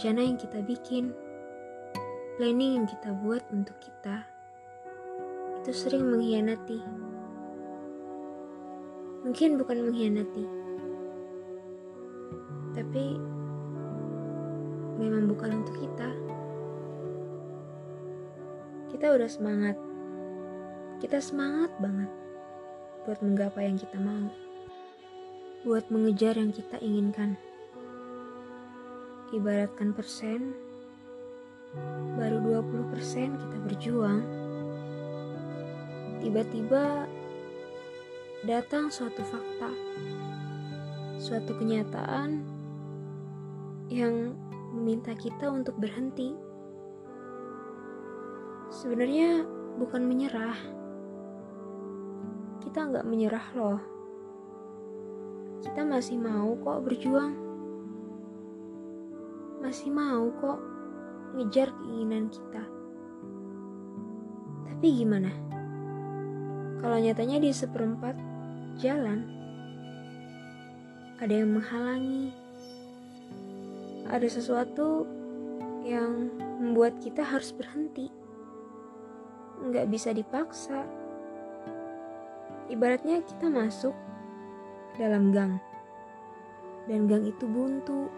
Rencana yang kita bikin, planning yang kita buat untuk kita, itu sering mengkhianati. Mungkin bukan mengkhianati, tapi memang bukan untuk kita. Kita udah semangat, kita semangat banget buat menggapai yang kita mau, buat mengejar yang kita inginkan ibaratkan persen, baru 20 persen kita berjuang, tiba-tiba datang suatu fakta, suatu kenyataan yang meminta kita untuk berhenti. Sebenarnya bukan menyerah. Kita nggak menyerah loh. Kita masih mau kok berjuang masih mau kok ngejar keinginan kita. Tapi gimana? Kalau nyatanya di seperempat jalan ada yang menghalangi, ada sesuatu yang membuat kita harus berhenti. Nggak bisa dipaksa. Ibaratnya kita masuk dalam gang, dan gang itu buntu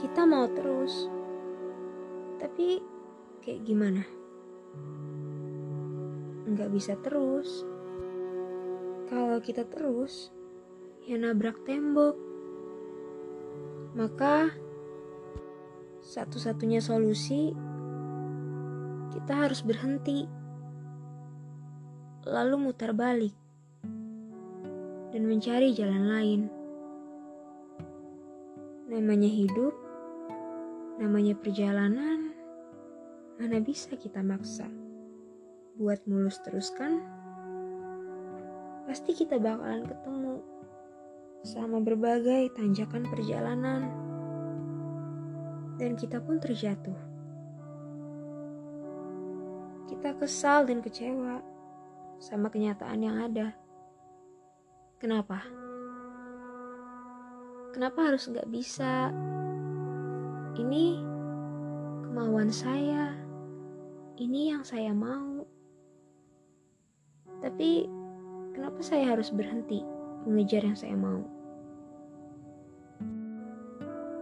kita mau terus. Tapi kayak gimana? Nggak bisa terus. Kalau kita terus ya nabrak tembok. Maka satu-satunya solusi kita harus berhenti. Lalu mutar balik. Dan mencari jalan lain. Namanya hidup Namanya perjalanan, mana bisa kita maksa. Buat mulus teruskan, pasti kita bakalan ketemu sama berbagai tanjakan perjalanan. Dan kita pun terjatuh. Kita kesal dan kecewa sama kenyataan yang ada. Kenapa? Kenapa harus nggak bisa ini kemauan saya, ini yang saya mau. Tapi kenapa saya harus berhenti mengejar yang saya mau?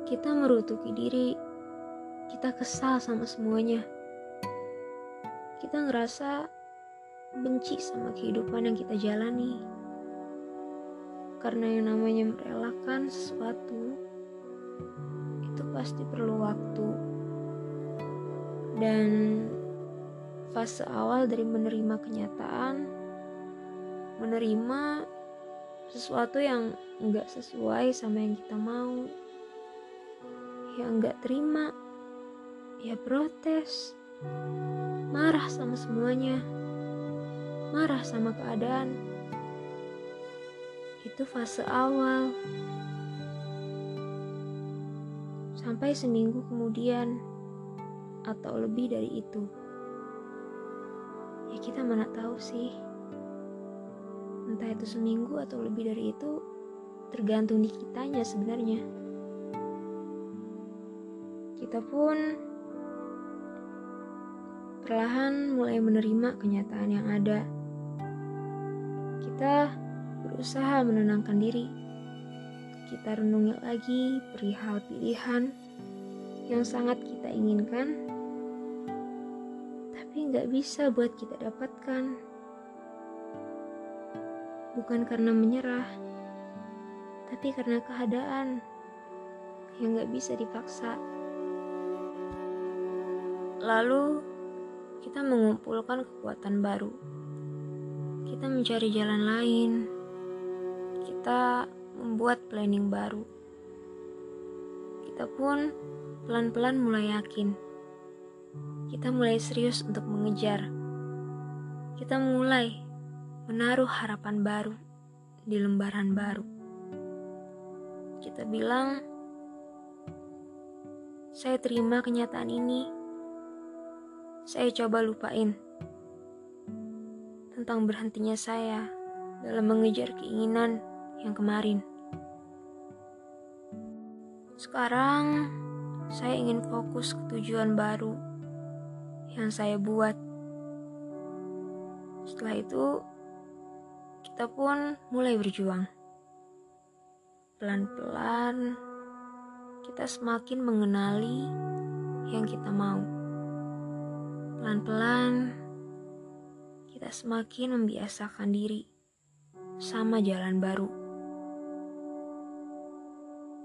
Kita merutuki diri, kita kesal sama semuanya. Kita ngerasa benci sama kehidupan yang kita jalani. Karena yang namanya merelakan sesuatu pasti perlu waktu. Dan fase awal dari menerima kenyataan menerima sesuatu yang nggak sesuai sama yang kita mau yang nggak terima ya protes marah sama semuanya marah sama keadaan. Itu fase awal sampai seminggu kemudian atau lebih dari itu. Ya kita mana tahu sih. Entah itu seminggu atau lebih dari itu tergantung di kitanya sebenarnya. Kita pun perlahan mulai menerima kenyataan yang ada. Kita berusaha menenangkan diri kita renungi lagi perihal pilihan yang sangat kita inginkan, tapi nggak bisa buat kita dapatkan. Bukan karena menyerah, tapi karena keadaan yang nggak bisa dipaksa. Lalu kita mengumpulkan kekuatan baru. Kita mencari jalan lain. Kita membuat planning baru. Kita pun pelan-pelan mulai yakin. Kita mulai serius untuk mengejar. Kita mulai menaruh harapan baru di lembaran baru. Kita bilang, "Saya terima kenyataan ini. Saya coba lupain tentang berhentinya saya dalam mengejar keinginan yang kemarin. Sekarang saya ingin fokus ke tujuan baru yang saya buat. Setelah itu, kita pun mulai berjuang. Pelan-pelan, kita semakin mengenali yang kita mau. Pelan-pelan, kita semakin membiasakan diri sama jalan baru.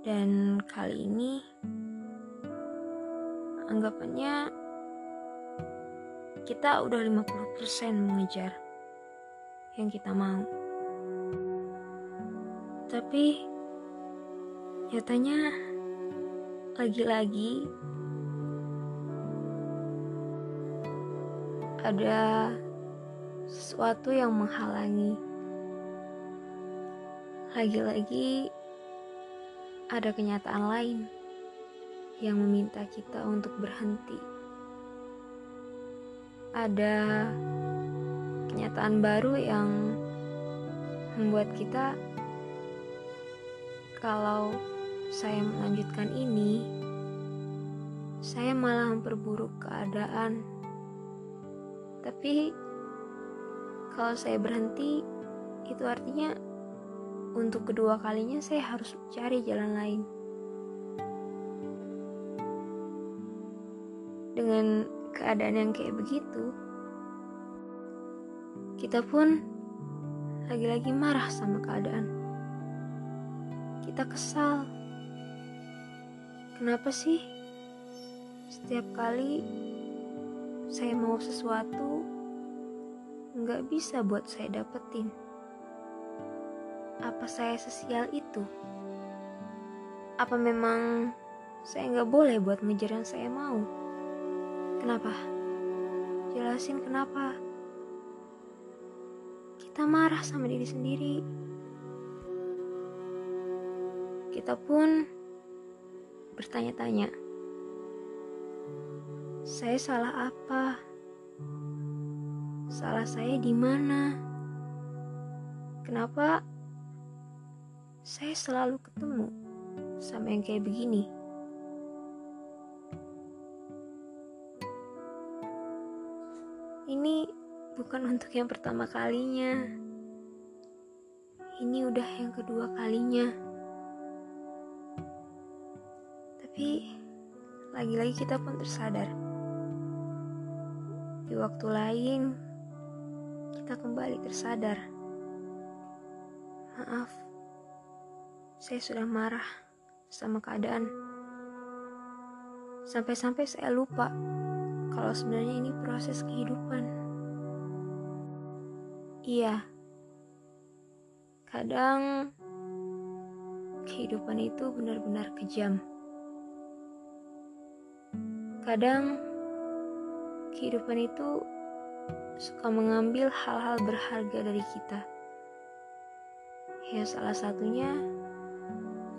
Dan kali ini, anggapannya kita udah 50% mengejar yang kita mau. Tapi nyatanya lagi-lagi ada sesuatu yang menghalangi. Lagi-lagi ada kenyataan lain yang meminta kita untuk berhenti. Ada kenyataan baru yang membuat kita kalau saya melanjutkan ini, saya malah memperburuk keadaan. Tapi kalau saya berhenti, itu artinya untuk kedua kalinya saya harus cari jalan lain. Dengan keadaan yang kayak begitu, kita pun lagi-lagi marah sama keadaan. Kita kesal. Kenapa sih setiap kali saya mau sesuatu nggak bisa buat saya dapetin? Apa saya sesial itu? Apa memang saya nggak boleh buat ngejar yang saya mau? Kenapa? Jelasin kenapa? Kita marah sama diri sendiri. Kita pun bertanya-tanya. Saya salah apa? Salah saya di mana? Kenapa saya selalu ketemu sama yang kayak begini. Ini bukan untuk yang pertama kalinya. Ini udah yang kedua kalinya. Tapi lagi-lagi kita pun tersadar. Di waktu lain kita kembali tersadar. Maaf saya sudah marah sama keadaan. Sampai-sampai saya lupa kalau sebenarnya ini proses kehidupan. Iya, kadang kehidupan itu benar-benar kejam. Kadang kehidupan itu suka mengambil hal-hal berharga dari kita. Ya, salah satunya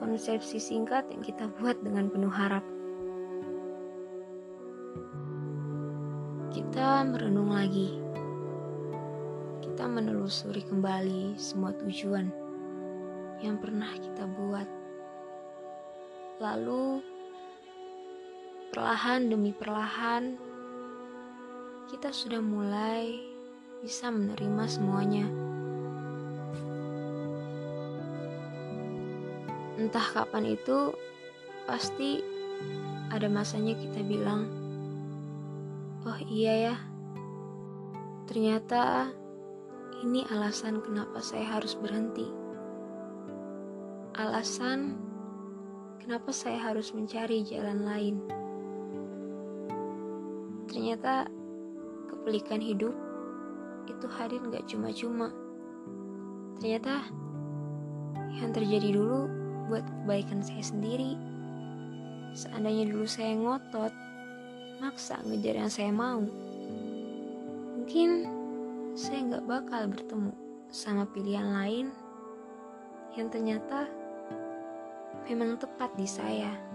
konsepsi singkat yang kita buat dengan penuh harap. Kita merenung lagi. Kita menelusuri kembali semua tujuan yang pernah kita buat. Lalu, perlahan demi perlahan, kita sudah mulai bisa menerima semuanya. Entah kapan itu, pasti ada masanya kita bilang, "Oh iya ya, ternyata ini alasan kenapa saya harus berhenti. Alasan kenapa saya harus mencari jalan lain. Ternyata kepelikan hidup itu hadir gak cuma-cuma. Ternyata yang terjadi dulu buat kebaikan saya sendiri. Seandainya dulu saya ngotot, maksa ngejar yang saya mau, mungkin saya nggak bakal bertemu sama pilihan lain yang ternyata memang tepat di saya.